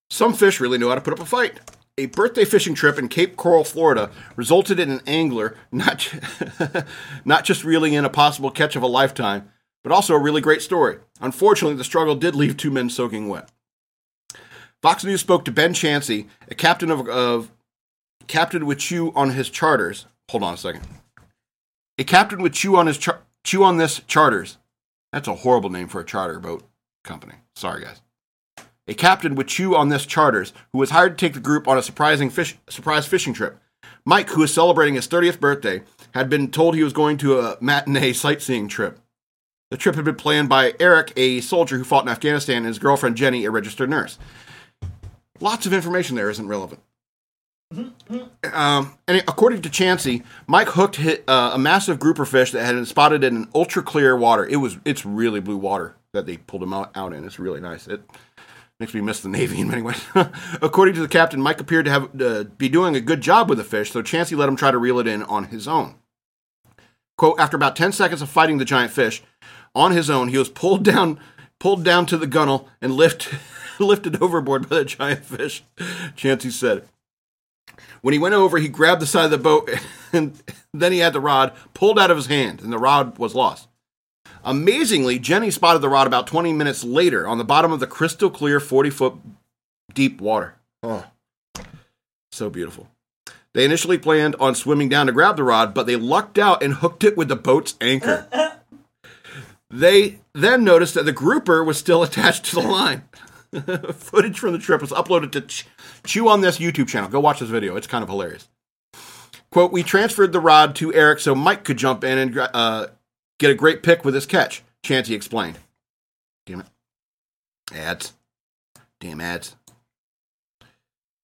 Some fish really know how to put up a fight. A birthday fishing trip in Cape Coral, Florida, resulted in an angler not, not just reeling in a possible catch of a lifetime, but also a really great story. Unfortunately, the struggle did leave two men soaking wet. Fox News spoke to Ben Chansey, a captain of, of captain with Chew on his charters. Hold on a second. A captain with Chew on his char- Chew on this charters. That's a horrible name for a charter boat company. Sorry, guys. A captain with Chew on this charters, who was hired to take the group on a surprising fish, surprise fishing trip. Mike, who is celebrating his 30th birthday, had been told he was going to a matinee sightseeing trip. The trip had been planned by Eric, a soldier who fought in Afghanistan, and his girlfriend Jenny, a registered nurse. Lots of information there isn't relevant. Um, and according to Chansey, Mike hooked hit uh, a massive grouper fish that had been spotted in an ultra clear water. It was it's really blue water that they pulled him out, out in. It's really nice. It makes me miss the Navy in many ways. according to the captain, Mike appeared to have uh, be doing a good job with the fish, so Chansey let him try to reel it in on his own. Quote: After about ten seconds of fighting the giant fish, on his own, he was pulled down pulled down to the gunnel and lift, lifted overboard by the giant fish. Chansey said. When he went over, he grabbed the side of the boat and then he had the rod pulled out of his hand, and the rod was lost. Amazingly, Jenny spotted the rod about 20 minutes later on the bottom of the crystal clear 40 foot deep water. Oh, so beautiful. They initially planned on swimming down to grab the rod, but they lucked out and hooked it with the boat's anchor. They then noticed that the grouper was still attached to the line. Footage from the trip was uploaded to Ch- Chew on this YouTube channel. Go watch this video. It's kind of hilarious. Quote, we transferred the rod to Eric so Mike could jump in and uh, get a great pick with this catch, Chansey explained. Damn it. Ads. Damn ads.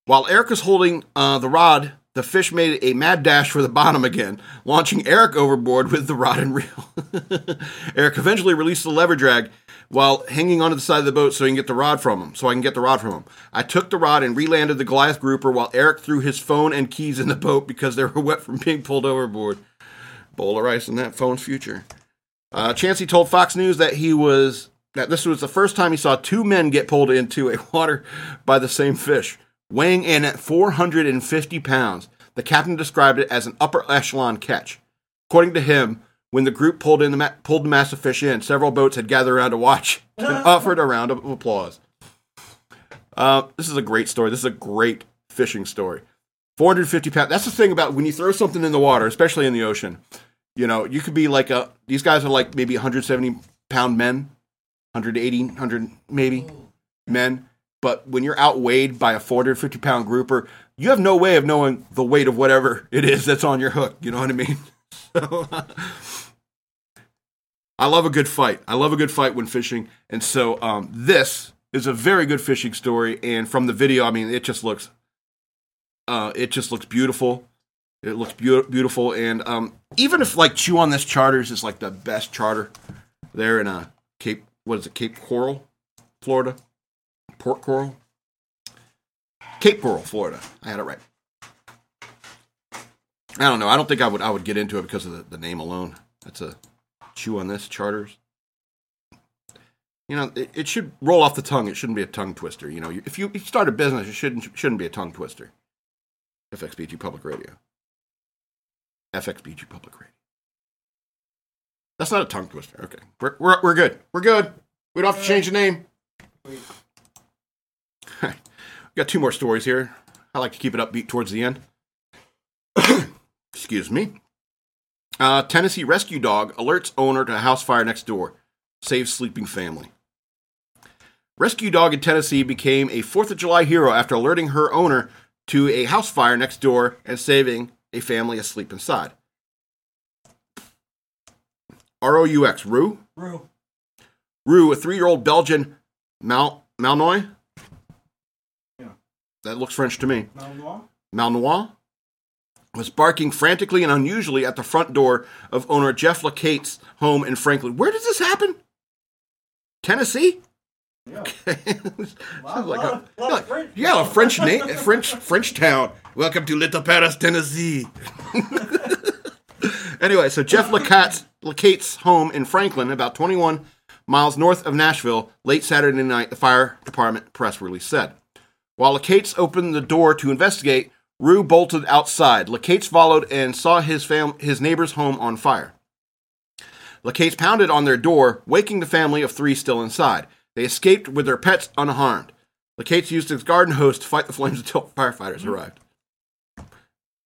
While Eric was holding uh, the rod, the fish made a mad dash for the bottom again, launching Eric overboard with the rod and reel. Eric eventually released the lever drag while hanging onto the side of the boat so he can get the rod from him. So I can get the rod from him. I took the rod and relanded the Goliath grouper while Eric threw his phone and keys in the boat because they were wet from being pulled overboard. Bowl of rice in that phone's future. Uh, Chansey told Fox News that he was that this was the first time he saw two men get pulled into a water by the same fish. Weighing in at 450 pounds, the captain described it as an upper echelon catch. According to him, when the group pulled in the ma- pulled the massive fish in, several boats had gathered around to watch and offered a round of applause. Uh, this is a great story. This is a great fishing story. 450 pounds. That's the thing about when you throw something in the water, especially in the ocean. You know, you could be like a. These guys are like maybe 170 pound men, 180, 100 maybe men. But when you're outweighed by a 450 pound grouper, you have no way of knowing the weight of whatever it is that's on your hook. You know what I mean? So, I love a good fight. I love a good fight when fishing. And so um, this is a very good fishing story. And from the video, I mean, it just looks, uh, it just looks beautiful. It looks beau- beautiful. And um, even if like Chew on This Charters is like the best charter there in uh, Cape, what is it, Cape Coral, Florida? Port Coral? Cape Coral, Florida. I had it right. I don't know. I don't think I would I would get into it because of the, the name alone. That's a chew on this charters. You know, it, it should roll off the tongue. It shouldn't be a tongue twister. You know, if you, if you start a business, it shouldn't shouldn't be a tongue twister. FXBG Public Radio. FXBG Public Radio. That's not a tongue twister. Okay, we're we're, we're good. We're good. We don't have to change the name. We got two more stories here. I like to keep it upbeat towards the end. Excuse me. Uh, Tennessee rescue dog alerts owner to house fire next door, saves sleeping family. Rescue dog in Tennessee became a 4th of July hero after alerting her owner to a house fire next door and saving a family asleep inside. R O U X, Rue? Rue. Rue, a three year old Belgian Mal- Malinois? Yeah. That looks French to me. Malinois? Malinois was barking frantically and unusually at the front door of owner Jeff LaCate's home in Franklin. Where does this happen? Tennessee? Yeah. Lot, like lot a- lot French. yeah, a French name, French French town. Welcome to Little Paris, Tennessee. anyway, so Jeff LaCate's, LaCate's home in Franklin, about 21 miles north of Nashville, late Saturday night, the fire department press release said. While LaCate's opened the door to investigate, Rue bolted outside. LaCate's followed and saw his fam- his neighbor's home on fire. LaCate's pounded on their door, waking the family of three still inside. They escaped with their pets unharmed. LaCate's used his garden hose to fight the flames until firefighters arrived.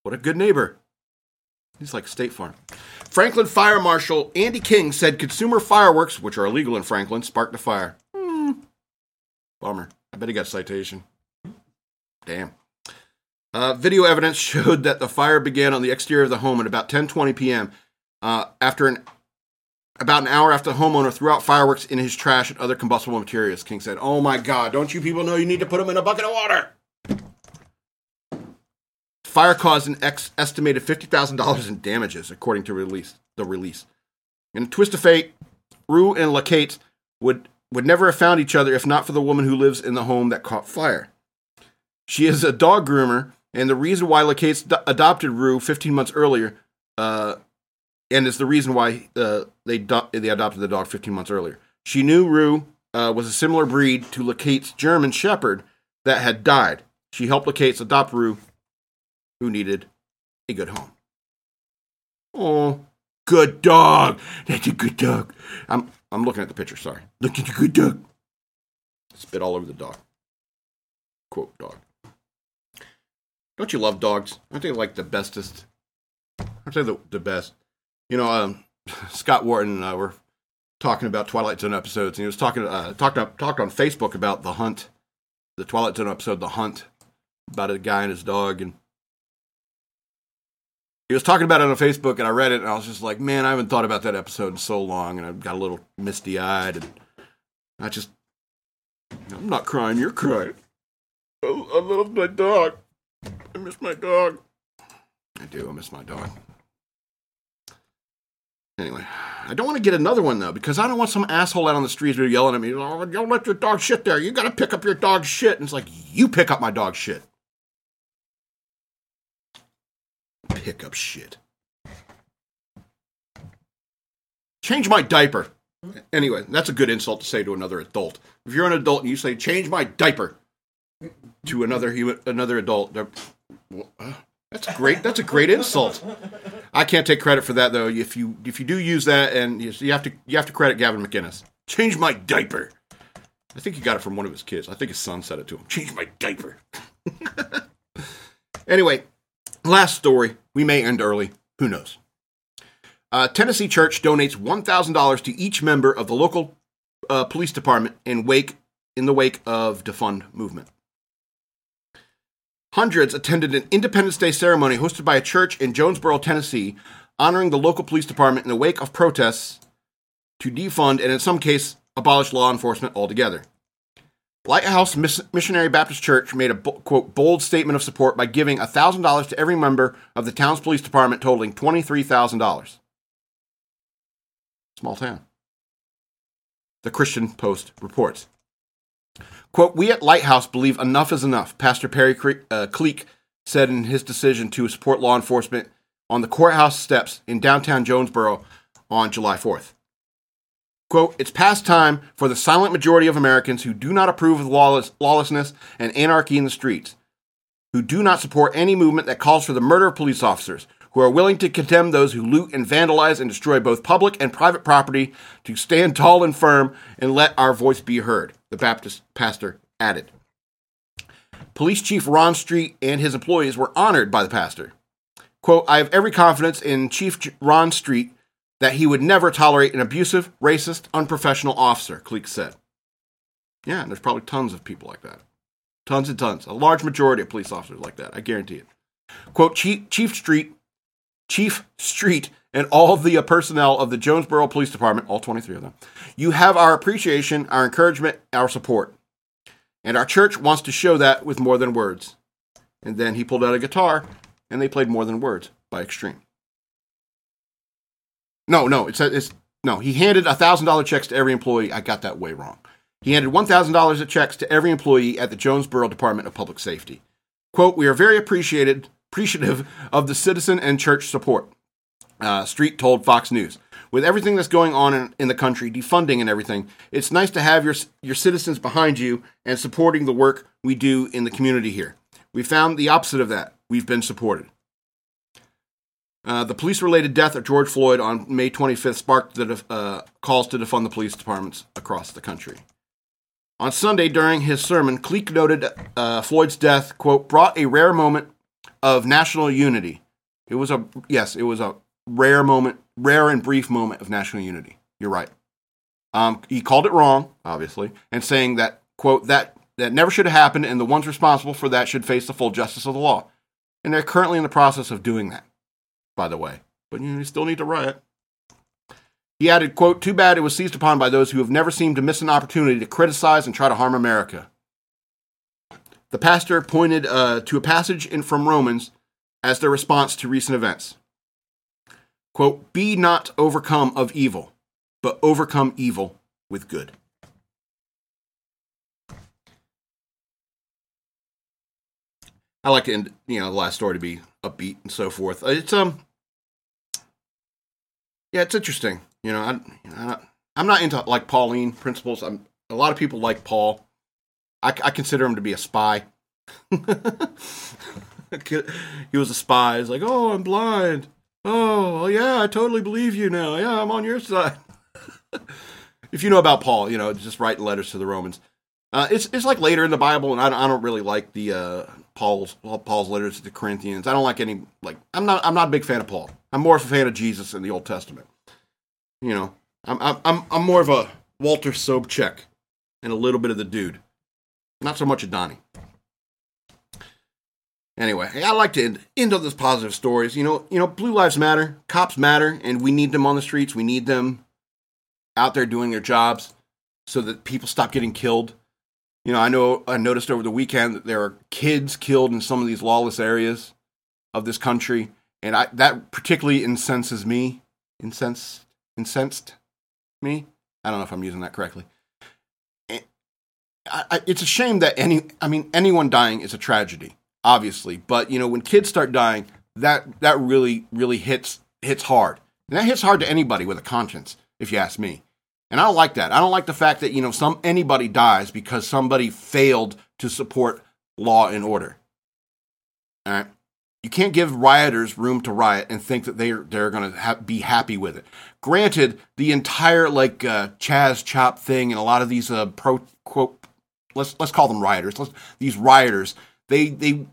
What a good neighbor. He's like State Farm. Franklin Fire Marshal Andy King said consumer fireworks, which are illegal in Franklin, sparked the fire. Hmm. Bummer. I bet he got a citation. Damn. Uh, video evidence showed that the fire began on the exterior of the home at about 10:20 p.m. Uh, after an about an hour after the homeowner threw out fireworks in his trash and other combustible materials. King said, "Oh my God! Don't you people know you need to put them in a bucket of water?" Fire caused an ex- estimated fifty thousand dollars in damages, according to release the release. In a twist of fate, Rue and LaCate would would never have found each other if not for the woman who lives in the home that caught fire. She is a dog groomer, and the reason why LaCate's do- adopted Rue 15 months earlier, uh, and it's the reason why uh, they do- they adopted the dog 15 months earlier. She knew Rue uh, was a similar breed to LaCate's German Shepherd that had died. She helped LaCate's adopt Rue, who needed a good home. Oh, good dog. That's a good dog. I'm I'm looking at the picture. Sorry. Look at the good dog. Spit all over the dog. Quote dog. Don't you love dogs? Aren't they like the bestest? Aren't they the, the best? You know, um, Scott Wharton and I were talking about Twilight Zone episodes, and he was talking uh, talked talked on Facebook about the hunt, the Twilight Zone episode, the hunt, about a guy and his dog, and he was talking about it on Facebook, and I read it, and I was just like, man, I haven't thought about that episode in so long, and I got a little misty eyed, and I just, I'm not crying, you're crying. I, I love my dog. I miss my dog. I do. I miss my dog. Anyway, I don't want to get another one though because I don't want some asshole out on the streets yelling at me. Oh, don't let your dog shit there. You got to pick up your dog shit. And it's like you pick up my dog shit. Pick up shit. Change my diaper. Anyway, that's a good insult to say to another adult. If you're an adult and you say "change my diaper" to another human, another adult, they're- uh, that's great. That's a great insult. I can't take credit for that though. If you if you do use that, and you, have to you have to credit Gavin McInnes. Change my diaper. I think he got it from one of his kids. I think his son said it to him. Change my diaper. anyway, last story. We may end early. Who knows? Uh, Tennessee Church donates $1,000 to each member of the local uh, police department in wake in the wake of defund movement. Hundreds attended an Independence Day ceremony hosted by a church in Jonesboro, Tennessee, honoring the local police department in the wake of protests to defund and, in some case, abolish law enforcement altogether. Lighthouse Miss- Missionary Baptist Church made a quote bold statement of support by giving $1,000 to every member of the town's police department, totaling $23,000. Small town. The Christian Post reports. Quote, We at Lighthouse believe enough is enough, Pastor Perry uh, Cleek said in his decision to support law enforcement on the courthouse steps in downtown Jonesboro on July 4th. Quote, It's past time for the silent majority of Americans who do not approve of lawless, lawlessness and anarchy in the streets, who do not support any movement that calls for the murder of police officers, who are willing to condemn those who loot and vandalize and destroy both public and private property, to stand tall and firm and let our voice be heard, the Baptist pastor added. Police Chief Ron Street and his employees were honored by the pastor. Quote, I have every confidence in Chief Ron Street that he would never tolerate an abusive, racist, unprofessional officer, Cleek said. Yeah, and there's probably tons of people like that. Tons and tons. A large majority of police officers like that. I guarantee it. Quote, Chief, Chief Street Chief Street, and all of the uh, personnel of the Jonesboro Police Department, all 23 of them. You have our appreciation, our encouragement, our support. And our church wants to show that with more than words. And then he pulled out a guitar, and they played More Than Words by Extreme. No, no, it's, it's no. He handed $1,000 checks to every employee. I got that way wrong. He handed $1,000 of checks to every employee at the Jonesboro Department of Public Safety. Quote, We are very appreciated, appreciative of the citizen and church support. Uh, Street told Fox News. With everything that's going on in, in, the country, defunding and everything, it's nice to have your, your citizens behind you and supporting the work we do in the community here. We found the opposite of that. We've been supported. Uh, the police related death of George Floyd on May 25th sparked the uh, calls to defund the police departments across the country. On Sunday, during his sermon, Cleek noted uh, Floyd's death, quote, brought a rare moment of national unity. It was a, yes, it was a rare moment, rare and brief moment of national unity. You're right. Um, he called it wrong, obviously, and saying that, quote, that, that never should have happened and the ones responsible for that should face the full justice of the law. And they're currently in the process of doing that, by the way. But you, still need to riot. He added, quote, too bad it was seized upon by those who have never seemed to miss an opportunity to criticize and try to harm America. The pastor pointed uh, to a passage in, from Romans as their response to recent events. Quote, be not overcome of evil, but overcome evil with good. I like to end, you know, the last story to be upbeat and so forth. It's um, yeah, it's interesting. You know, I, I'm not into like Pauline principles. I'm a lot of people like Paul. I, I consider him to be a spy. he was a spy. He's like, oh, I'm blind. Oh, yeah, I totally believe you now. Yeah, I'm on your side. if you know about Paul, you know, just writing letters to the Romans. Uh, it's it's like later in the Bible, and I don't, I don't really like the uh, Paul's Paul's letters to the Corinthians. I don't like any like I'm not I'm not a big fan of Paul. I'm more of a fan of Jesus in the Old Testament. You know, I'm I'm, I'm more of a Walter Sobchak and a little bit of the dude, not so much a Donnie. Anyway, I like to end, end on those positive stories. You know, you know, blue lives matter, cops matter, and we need them on the streets. We need them out there doing their jobs so that people stop getting killed. You know, I know I noticed over the weekend that there are kids killed in some of these lawless areas of this country, and I, that particularly incenses me. Incense, incensed me. I don't know if I'm using that correctly. I, I, it's a shame that any, I mean, anyone dying is a tragedy obviously. But you know, when kids start dying, that that really really hits hits hard, and that hits hard to anybody with a conscience, if you ask me. And I don't like that. I don't like the fact that you know some anybody dies because somebody failed to support law and order. All right. You can't give rioters room to riot and think that they're they're going to ha- be happy with it. Granted, the entire like uh, Chaz Chop thing and a lot of these uh, pro quote let's let's call them rioters. Let's, these rioters they they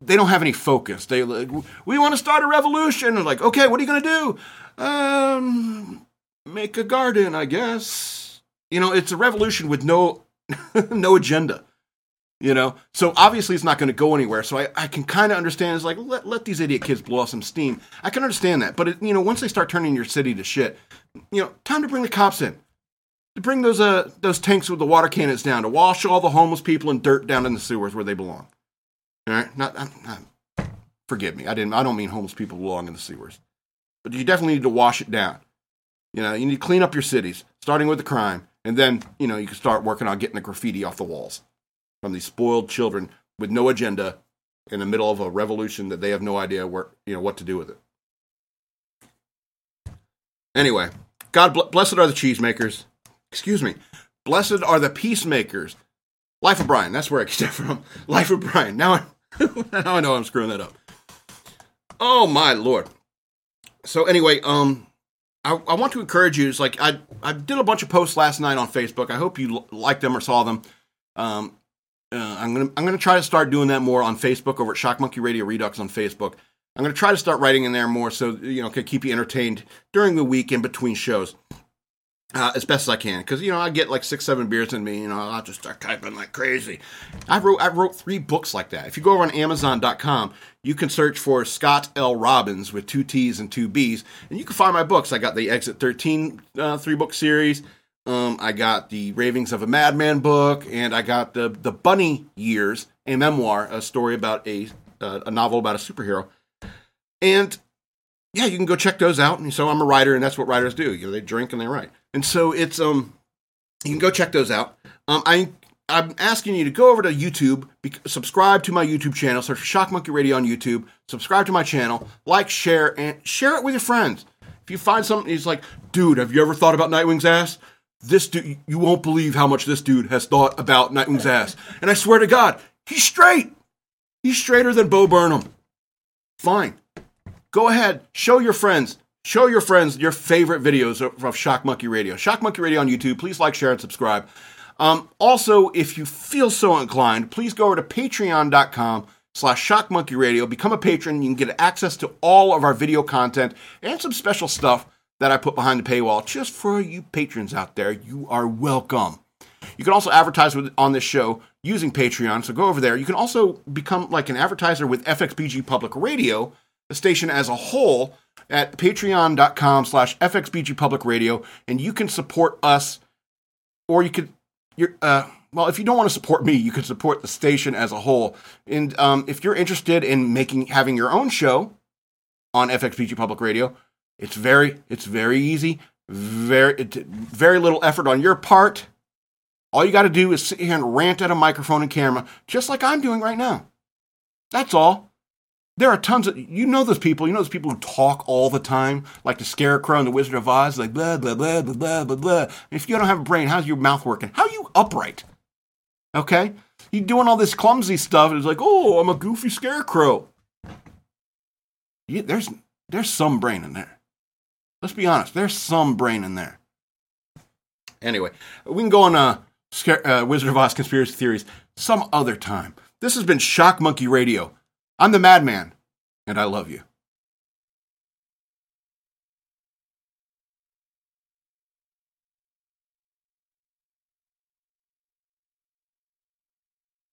they don't have any focus. They like, we want to start a revolution. And like, okay, what are you gonna do? Um, make a garden, I guess. You know, it's a revolution with no no agenda. You know, so obviously it's not going to go anywhere. So I, I can kind of understand. It's like let, let these idiot kids blow off some steam. I can understand that, but it, you know, once they start turning your city to shit, you know, time to bring the cops in, to bring those uh those tanks with the water cannons down to wash all the homeless people and dirt down in the sewers where they belong. All right, not, not, not forgive me. I didn't. I don't mean homeless people belong in the sewers, but you definitely need to wash it down. You know, you need to clean up your cities, starting with the crime, and then you know you can start working on getting the graffiti off the walls from these spoiled children with no agenda in the middle of a revolution that they have no idea where you know what to do with it. Anyway, God bl- blessed are the cheesemakers. Excuse me. Blessed are the peacemakers. Life of Brian. That's where I get that from. Life of Brian. Now I, now I know I'm screwing that up. Oh my lord. So anyway, um, I, I want to encourage you. It's like I I did a bunch of posts last night on Facebook. I hope you l- liked them or saw them. Um, uh, I'm gonna I'm gonna try to start doing that more on Facebook over at Shock Monkey Radio Redux on Facebook. I'm gonna try to start writing in there more so you know can keep you entertained during the week in between shows. Uh, as best as I can, because you know I get like six, seven beers in me. You know I'll just start typing like crazy. I wrote I wrote three books like that. If you go over on Amazon.com, you can search for Scott L. Robbins with two T's and two B's, and you can find my books. I got the Exit 13 uh, three book series. Um, I got the Ravings of a Madman book, and I got the the Bunny Years, a memoir, a story about a uh, a novel about a superhero. And yeah, you can go check those out. And so I'm a writer, and that's what writers do. You know, they drink and they write. And so it's um, you can go check those out. Um, I I'm asking you to go over to YouTube, be, subscribe to my YouTube channel, search for Shock Monkey Radio on YouTube, subscribe to my channel, like, share, and share it with your friends. If you find something, he's like, dude, have you ever thought about Nightwing's ass? This dude, you won't believe how much this dude has thought about Nightwing's ass. And I swear to God, he's straight. He's straighter than Bo Burnham. Fine. Go ahead, show your friends. Show your friends your favorite videos of, Shock Monkey Radio. Shock Monkey Radio on YouTube. Please like, share, and subscribe. Um, also, if you feel so inclined, please go over to patreon.com slash shock monkey radio. Become a patron. You can get access to all of our video content and some special stuff that I put behind the paywall just for you patrons out there. You are welcome. You can also advertise with, on this show using Patreon, so go over there. You can also become like an advertiser with FXBG Public Radio, the station as a whole, at patreon.com slash FXBG Public Radio, and you can support us, or you could, you're, uh, well, if you don't want to support me, you can support the station as a whole. And um, if you're interested in making having your own show on FXBG Public Radio, it's very it's very easy, very very little effort on your part. All you got to do is sit here and rant at a microphone and camera, just like I'm doing right now. That's all. There are tons of you know those people. You know those people who talk all the time, like the Scarecrow and the Wizard of Oz, like blah blah blah blah blah blah blah. If you don't have a brain, how's your mouth working? How are you upright? Okay, you doing all this clumsy stuff. It's like, oh, I'm a goofy Scarecrow. There's there's some brain in there. Let's be honest. There's some brain in there. Anyway, we can go on uh, Scare, uh, Wizard of Oz conspiracy theories some other time. This has been Shock Monkey Radio. I'm the Madman, and I love you.